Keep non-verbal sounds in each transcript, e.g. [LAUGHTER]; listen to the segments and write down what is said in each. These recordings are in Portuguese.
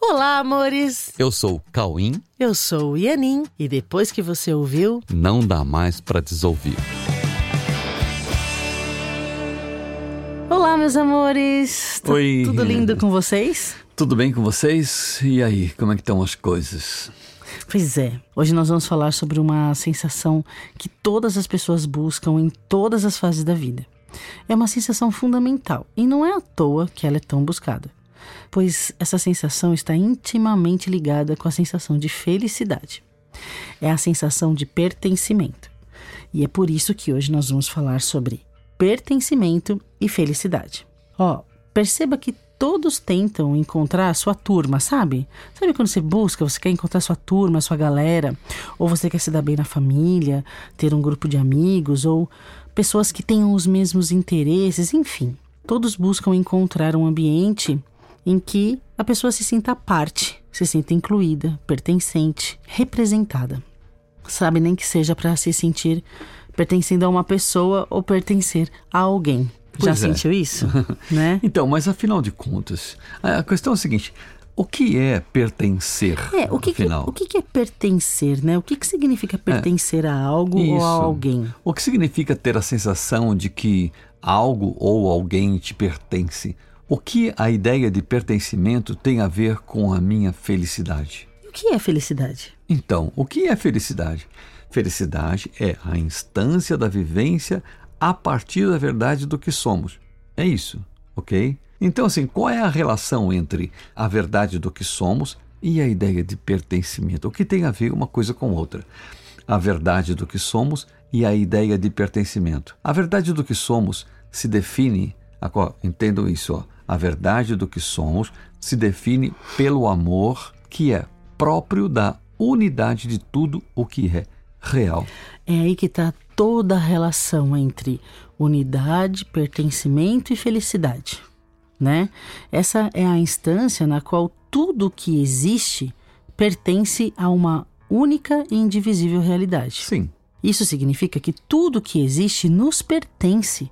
Olá, amores! Eu sou o Cauim. Eu sou o Ianin e depois que você ouviu, não dá mais para desouvir. Olá, meus amores! Tá Oi. Tudo lindo com vocês? Tudo bem com vocês? E aí, como é que estão as coisas? Pois é, hoje nós vamos falar sobre uma sensação que todas as pessoas buscam em todas as fases da vida. É uma sensação fundamental e não é à toa que ela é tão buscada, pois essa sensação está intimamente ligada com a sensação de felicidade. É a sensação de pertencimento. E é por isso que hoje nós vamos falar sobre pertencimento e felicidade. Ó, perceba que todos tentam encontrar a sua turma, sabe? Sabe quando você busca, você quer encontrar a sua turma, a sua galera, ou você quer se dar bem na família, ter um grupo de amigos, ou pessoas que tenham os mesmos interesses, enfim. Todos buscam encontrar um ambiente em que a pessoa se sinta parte, se sinta incluída, pertencente, representada. Sabe, nem que seja para se sentir pertencendo a uma pessoa ou pertencer a alguém. Já Pois é. sentiu isso? [LAUGHS] né? Então, mas afinal de contas, a questão é a seguinte: o que é pertencer? É, o que, que, afinal? o que, que é pertencer, né? O que, que significa pertencer a algo ou Isso. a alguém? O que significa ter a sensação de que algo ou alguém te pertence? O que a ideia de pertencimento tem a ver com a minha felicidade? O que é felicidade? Então, o que é felicidade? Felicidade é a instância da vivência a partir da verdade do que somos. É isso, ok? Então, assim, qual é a relação entre a verdade do que somos e a ideia de pertencimento? O que tem a ver uma coisa com outra? A verdade do que somos e a ideia de pertencimento. A verdade do que somos se define, entendam isso, ó, a verdade do que somos se define pelo amor que é próprio da unidade de tudo o que é real. É aí que está toda a relação entre unidade, pertencimento e felicidade, né? Essa é a instância na qual tudo o que existe pertence a uma única e indivisível realidade. Sim, Isso significa que tudo que existe nos pertence,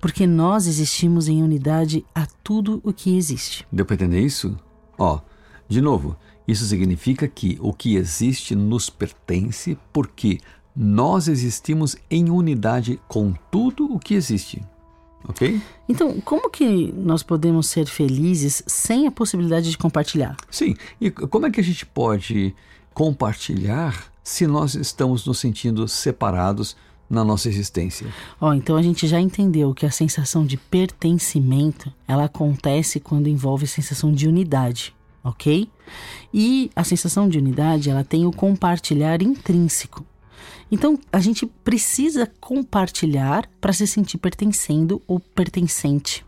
porque nós existimos em unidade a tudo o que existe. deu para entender isso? Ó, de novo, isso significa que o que existe nos pertence porque nós existimos em unidade com tudo o que existe. Ok? Então, como que nós podemos ser felizes sem a possibilidade de compartilhar? Sim. E como é que a gente pode compartilhar se nós estamos nos sentindo separados na nossa existência? Ó, então a gente já entendeu que a sensação de pertencimento, ela acontece quando envolve sensação de unidade, ok? E a sensação de unidade, ela tem o compartilhar intrínseco. Então, a gente precisa compartilhar para se sentir pertencendo ou pertencente.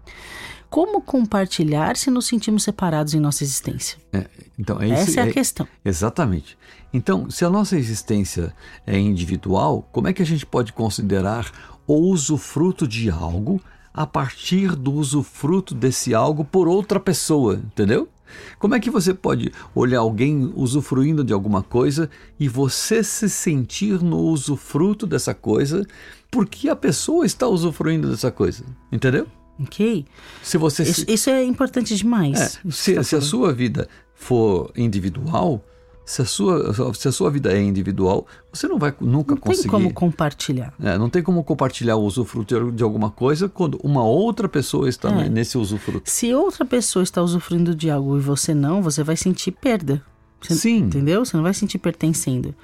Como compartilhar se nos sentimos separados em nossa existência? É, então, é isso, Essa é a questão. Exatamente. Então, se a nossa existência é individual, como é que a gente pode considerar o usufruto de algo a partir do usufruto desse algo por outra pessoa, entendeu? Como é que você pode olhar alguém usufruindo de alguma coisa e você se sentir no usufruto dessa coisa porque a pessoa está usufruindo dessa coisa, entendeu? Ok? Se você se- Isso, isso é importante demais. é, isso se, tá se a sua vida for individual, se a sua, se a sua vida é individual, você não vai nunca Não tem conseguir. como compartilhar. É, não tem como compartilhar o usufruto de alguma coisa quando uma outra pessoa está É. nesse usufruto. Se outra pessoa está usufruindo de algo e você não, você vai sentir perda. Você- Sim. Entendeu? Você não vai sentir pertencendo.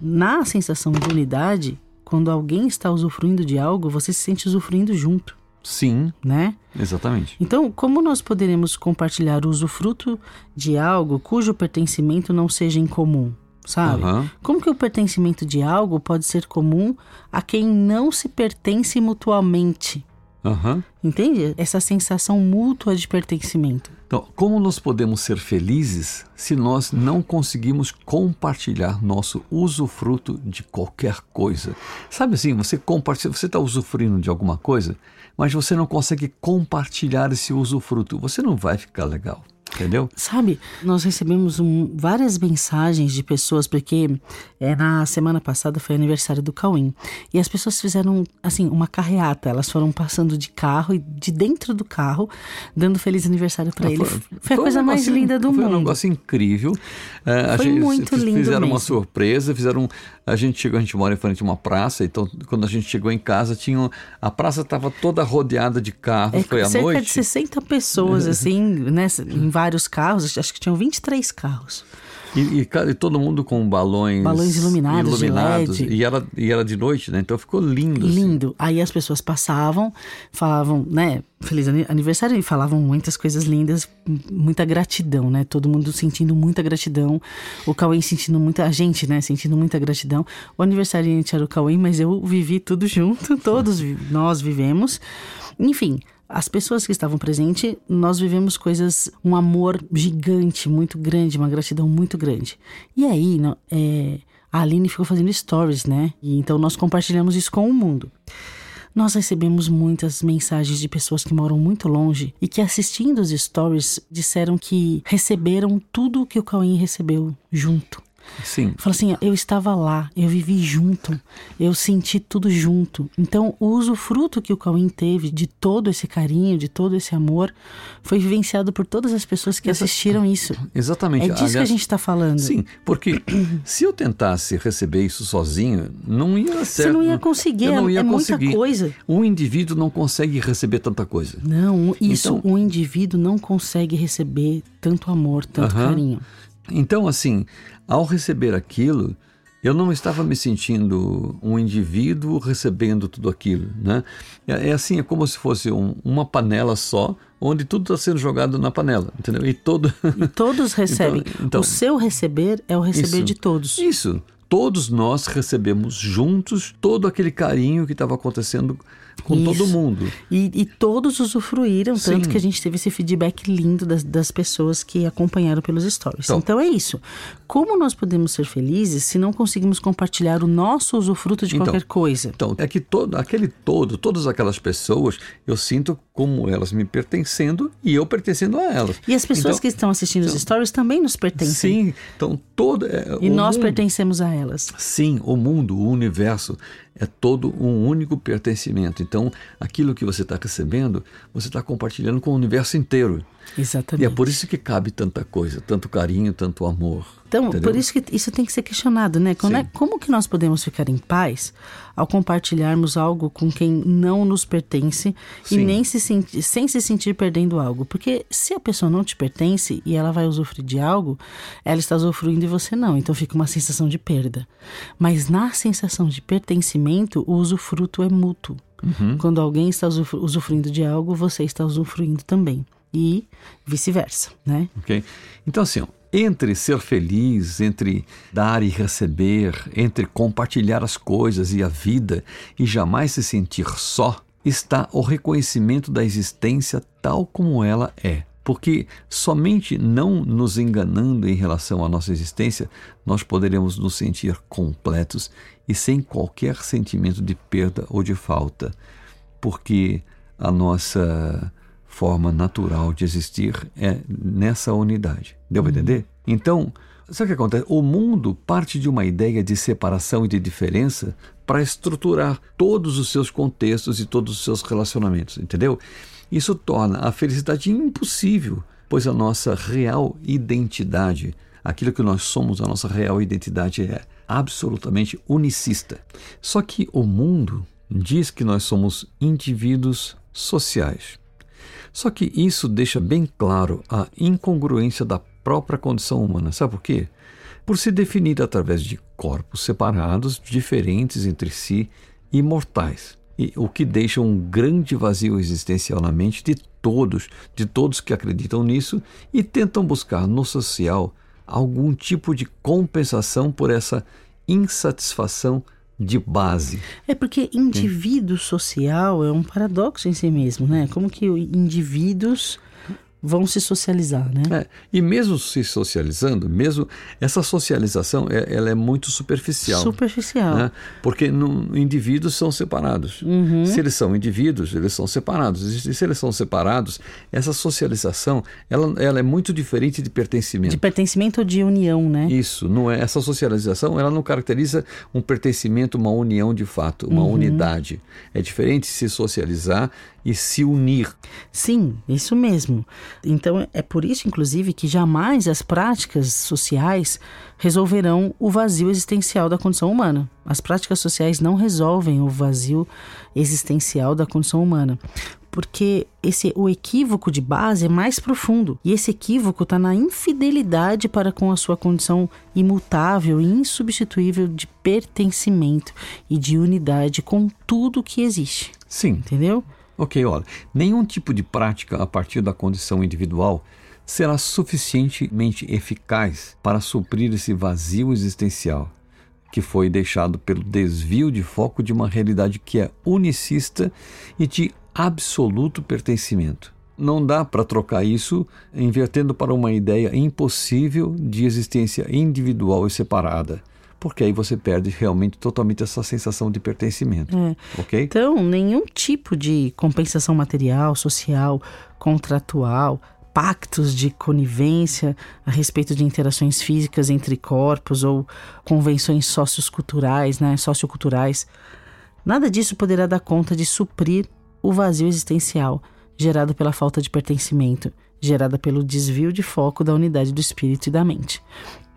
Na sensação de unidade, quando alguém está usufruindo de algo, você se sente usufruindo junto, Sim, né? exatamente. Então, como nós poderemos compartilhar o usufruto de algo cujo pertencimento não seja em comum? Sabe? Aham. Como que o pertencimento de algo pode ser comum a quem não se pertence mutuamente? Aham. Entende? Essa sensação mútua de pertencimento. Então, como nós podemos ser felizes se nós não conseguimos compartilhar nosso usufruto de qualquer coisa? Sabe assim, você compartilha, você está usufruindo de alguma coisa, mas você não consegue compartilhar esse usufruto. Você não vai ficar legal. Entendeu? Sabe, nós recebemos um, várias mensagens de pessoas, porque é, na semana passada foi aniversário do Cauim. E as pessoas fizeram, assim, uma carreata. Elas foram passando de carro e de dentro do carro, dando feliz aniversário para ele. Foi, foi, a coisa um mais linda do foi mundo. Foi um negócio incrível. Uh, foi gente, muito lindo Fizeram mesmo. uma surpresa, fizeram... A gente chegou, a gente mora em frente a uma praça, então quando a gente chegou em casa, tinha, a praça estava toda rodeada de carros, é, foi à cerca noite. Cerca de 60 pessoas, [LAUGHS] assim, né, em vários carros, acho que tinham 23 carros. E, e, e, todo mundo com balões, balões iluminados, iluminados de LED. E, era, e era de noite, né? Então ficou lindo. Lindo. Assim. Aí as pessoas passavam, falavam, né? Feliz aniversário e falavam muitas coisas lindas, muita gratidão, né? Todo mundo sentindo muita gratidão. O Cauê sentindo muita. A gente, né? Sentindo muita gratidão. O aniversariante era o Cauê, mas eu vivi tudo junto, todos nós vivemos. Enfim, as pessoas que estavam presentes, nós vivemos coisas, um amor gigante, muito grande, uma gratidão muito grande. E aí, é, a Aline ficou fazendo stories, né? E então nós compartilhamos isso com o mundo. Nós recebemos muitas mensagens de pessoas que moram muito longe e que assistindo os stories disseram que receberam tudo o que o Cauê recebeu junto. Sim. Fala assim, eu estava lá, eu vivi junto, eu senti tudo junto. Então, o usufruto que o Cauim teve de todo esse carinho, de todo esse amor, foi vivenciado por todas as pessoas que Exa assistiram isso. Exatamente. É disso Aliás, que a gente está falando. Sim, porque [CLEARS THROAT] se eu tentasse receber isso sozinho, não ia ser. Você não ia conseguir, não ia é conseguir. muita coisa. Um indivíduo não consegue receber tanta coisa. Não, isso, então, um indivíduo não consegue receber tanto amor, tanto uh -huh. carinho. Então, assim, ao receber aquilo, eu não estava me sentindo um indivíduo recebendo tudo aquilo, né? É, é assim, é como se fosse um, uma panela só, onde tudo está sendo jogado na panela, entendeu? E todo... E todos [LAUGHS] recebem. Então, então, o seu receber é o receber isso, de todos. Isso. Todos nós recebemos juntos todo aquele carinho que estava acontecendo com Isso. todo mundo. E, e todos usufruíram, Sim. tanto que a gente teve esse feedback lindo das, das pessoas que acompanharam pelos stories. Então, então, é isso. Como nós podemos ser felizes se não conseguimos compartilhar o nosso usufruto de então, qualquer coisa? Então, é que todo, aquele todo, todas aquelas pessoas, eu sinto como elas me pertencendo e eu pertencendo a elas. E as pessoas então, que estão assistindo então, os stories também nos pertencem. Sim, então todo. É, e nós mundo, pertencemos a elas. Sim, o mundo, o universo é todo um único pertencimento. Então, aquilo que você está recebendo, você está compartilhando com o universo inteiro. Exatamente. E é por isso que cabe tanta coisa, tanto carinho, tanto amor. Então, entendeu? por isso que isso tem que ser questionado, né? Como, é, como que nós podemos ficar em paz ao compartilharmos algo com quem não nos pertence Sim. e nem se sentir, sem se sentir perdendo algo? Porque se a pessoa não te pertence e ela vai usufruir de algo, ela está usufruindo e você não. Então fica uma sensação de perda. Mas na sensação de pertencimento, o usufruto é mútuo. Uhum. Quando alguém está usufruindo de algo, você está usufruindo também e vice-versa, né? Ok. Então, assim, ó, entre ser feliz, entre dar e receber, entre compartilhar as coisas e a vida e jamais se sentir só, está o reconhecimento da existência tal como ela é. Porque somente não nos enganando em relação à nossa existência, nós poderemos nos sentir completos e sem qualquer sentimento de perda ou de falta. Porque a nossa forma natural de existir é nessa unidade. Deu para uhum. entender? Então, sabe o que acontece? O mundo parte de uma ideia de separação e de diferença para estruturar todos os seus contextos e todos os seus relacionamentos, entendeu? Isso torna a felicidade impossível, pois a nossa real identidade, aquilo que nós somos, a nossa real identidade é absolutamente unicista. Só que o mundo diz que nós somos indivíduos sociais. Só que isso deixa bem claro a incongruência da própria condição humana. Sabe por quê? Por se definir através de corpos separados, diferentes entre si e mortais. E o que deixa um grande vazio existencial na mente de todos, de todos que acreditam nisso e tentam buscar no social algum tipo de compensação por essa insatisfação de base. É porque indivíduo social é um paradoxo em si mesmo, né? Como que indivíduos vão se socializar, né? É, e mesmo se socializando, mesmo essa socialização, é, ela é muito superficial. Superficial. Né? Porque no, indivíduos são separados. Uhum. Se eles são indivíduos, eles são separados. E se eles são separados, essa socialização, ela, ela é muito diferente de pertencimento. De pertencimento ou de união, né? Isso, não é essa socialização, ela não caracteriza um pertencimento, uma união de fato, uma Uhum. unidade. É diferente se socializar e se unir. Sim, isso mesmo. Então é por isso, inclusive, que jamais as práticas sociais resolverão o vazio existencial da condição humana. As práticas sociais não resolvem o vazio existencial da condição humana. Porque esse o equívoco de base é mais profundo. E esse equívoco está na infidelidade para com a sua condição imutável e insubstituível de pertencimento e de unidade com tudo que existe. Sim, Entendeu? Ok, olha, nenhum tipo de prática a partir da condição individual será suficientemente eficaz para suprir esse vazio existencial que foi deixado pelo desvio de foco de uma realidade que é unicista e de absoluto pertencimento. Não dá para trocar isso invertendo para uma ideia impossível de existência individual e separada, porque aí você perde realmente totalmente essa sensação de pertencimento, É. ok? Então, nenhum tipo de compensação material, social, contratual, pactos de conivência a respeito de interações físicas entre corpos ou convenções socioculturais, né, socioculturais, nada disso poderá dar conta de suprir o vazio existencial gerado pela falta de pertencimento, gerada pelo desvio de foco da unidade do espírito e da mente.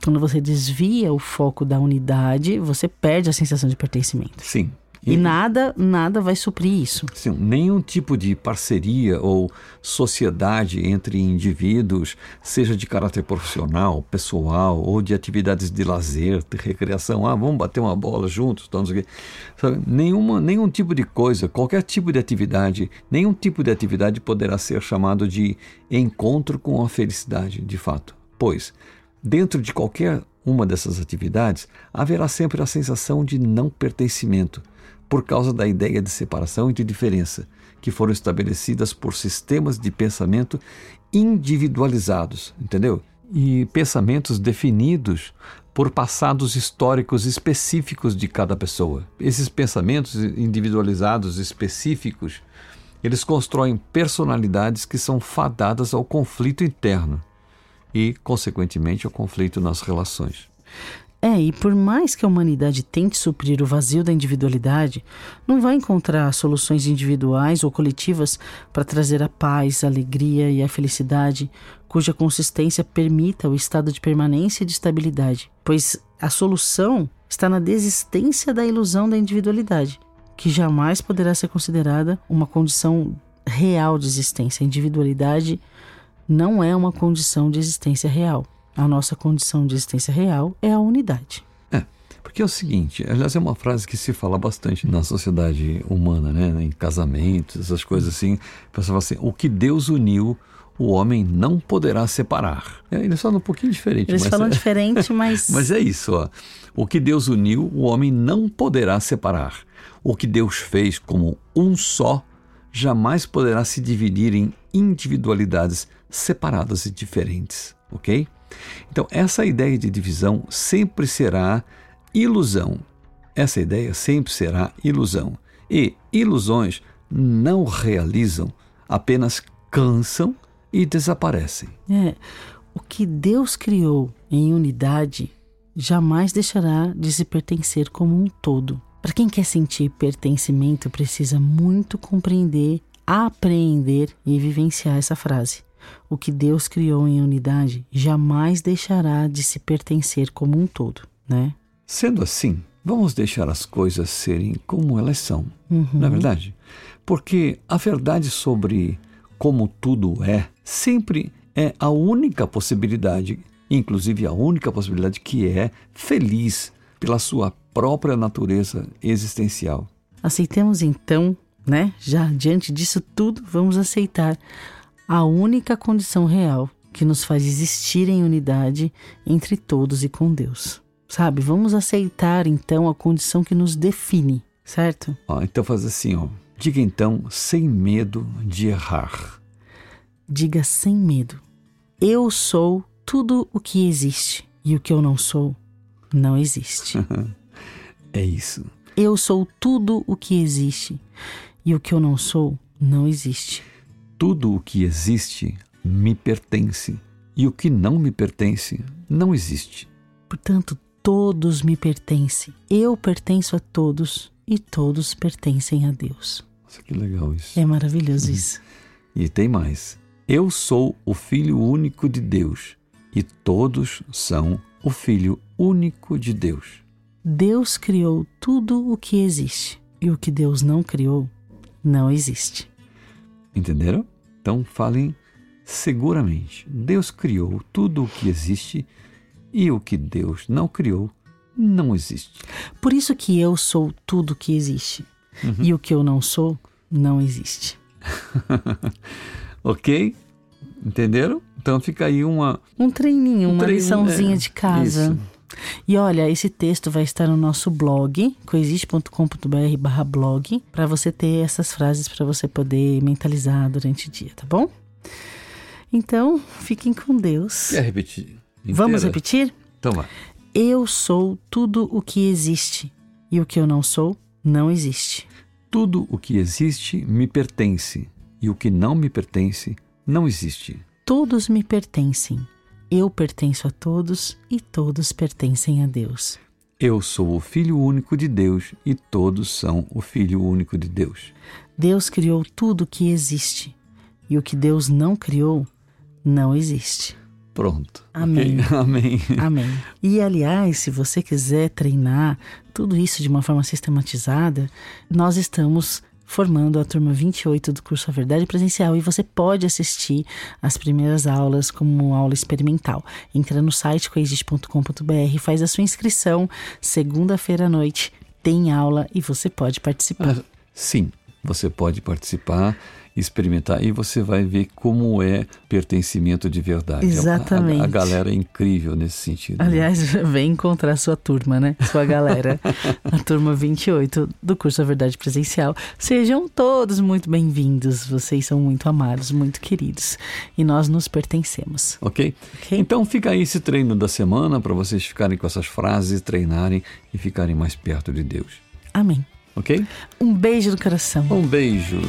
Quando você desvia o foco da unidade, você perde a sensação de pertencimento. Sim. E nada, nada vai suprir isso. Sim, nenhum tipo de parceria ou sociedade entre indivíduos, seja de caráter profissional, pessoal ou de atividades de lazer, de recreação, ah, vamos bater uma bola juntos, então. Sabe? Nenhuma, nenhum tipo de coisa, qualquer tipo de atividade, nenhum tipo de atividade poderá ser chamado de encontro com a felicidade, de fato. Pois, dentro de qualquer uma dessas atividades, haverá sempre a sensação de não pertencimento por causa da ideia de separação e de diferença, que foram estabelecidas por sistemas de pensamento individualizados, entendeu? E pensamentos definidos por passados históricos específicos de cada pessoa. Esses pensamentos individualizados específicos, eles constroem personalidades que são fadadas ao conflito interno e, consequentemente, ao conflito nas relações. É, e por mais que a humanidade tente suprir o vazio da individualidade, não vai encontrar soluções individuais ou coletivas para trazer a paz, a alegria e a felicidade, cuja consistência permita o estado de permanência e de estabilidade, pois a solução está na desistência da ilusão da individualidade, que jamais poderá ser considerada uma condição real de existência. A individualidade não é uma condição de existência real. A nossa condição de existência real é a unidade. É, porque é o seguinte, aliás, é uma frase que se fala bastante na sociedade humana, né? Em casamentos, essas coisas assim. O pessoal fala assim: o que Deus uniu, o homem não poderá separar. É, eles falam um pouquinho diferente. Eles mas falam é, diferente, [LAUGHS] mas. Mas é isso, ó. O que Deus uniu, o homem não poderá separar. O que Deus fez como um só, jamais poderá se dividir em individualidades separadas e diferentes, ok? Então, essa ideia de divisão sempre será ilusão. Essa ideia sempre será ilusão. E ilusões não realizam, apenas cansam e desaparecem. É, o que Deus criou em unidade jamais deixará de se pertencer como um todo. Para quem quer sentir pertencimento, precisa muito compreender, apreender e vivenciar essa frase. O que Deus criou em unidade jamais deixará de se pertencer como um todo, né? Sendo assim, vamos deixar as coisas serem como elas são, Uhum. não é verdade? Porque a verdade sobre como tudo é sempre é a única possibilidade, inclusive a única possibilidade que é feliz pela sua própria natureza existencial. Aceitemos então, né? Já diante disso tudo, vamos aceitar a única condição real que nos faz existir em unidade entre todos e com Deus. Sabe? Vamos aceitar então a condição que nos define, certo? Ó, então faz assim, ó. Diga então sem medo de errar. diga sem medo: Eu sou tudo o que existe e o que eu não sou não existe. [LAUGHS] é isso. Eu sou tudo o que existe e o que eu não sou não existe. Tudo o que existe me pertence e o que não me pertence não existe. Portanto, todos me pertencem. Eu pertenço a todos e todos pertencem a Deus. Nossa, que legal isso. É maravilhoso isso. [LAUGHS] E tem mais. Eu sou o Filho único de Deus e todos são o Filho único de Deus. Deus criou tudo o que existe e o que Deus não criou não existe. Entenderam? Então falem seguramente. Deus criou tudo o que existe e o que Deus não criou não existe. Por isso que eu sou tudo o que existe uhum. e o que eu não sou não existe. [LAUGHS] ok? Entenderam? Então fica aí uma. Um treininho, um uma treino, liçãozinha é, de casa. Isso. E olha, esse texto vai estar no nosso blog, coexiste.com.br barra blog, para você ter essas frases para você poder mentalizar durante o dia, tá bom? Então, fiquem com Deus. Quer repetir? Inteira? Vamos repetir? Então vai. Eu sou tudo o que existe, e o que eu não sou, não existe. Tudo o que existe me pertence, e o que não me pertence, não existe. Todos me pertencem. Eu pertenço a todos e todos pertencem a Deus. Eu sou o Filho único de Deus e todos são o Filho único de Deus. Deus criou tudo o que existe e o que Deus não criou não existe. Pronto. Amém. Okay? [LAUGHS] Amém. Amém. E aliás, se você quiser treinar tudo isso de uma forma sistematizada, nós estamos formando a turma 28 do curso A Verdade Presencial e você pode assistir as primeiras aulas como aula experimental. Entra no site coexiste.com.br, faz a sua inscrição, segunda-feira à noite tem aula e você pode participar. Ah, sim, você pode participar experimentar e você vai ver como é pertencimento de verdade. Exatamente. A, a, a galera é incrível nesse sentido. Né? Aliás, né? [LAUGHS] vem encontrar sua turma, né? Sua galera. a turma 28 do curso A Verdade Presencial. Sejam todos muito bem-vindos. Vocês são muito amados, muito queridos. E nós nos pertencemos. Ok? okay? Então fica aí esse treino da semana para vocês ficarem com essas frases, treinarem e ficarem mais perto de Deus. Amém. Ok? Um beijo do coração. Um beijo.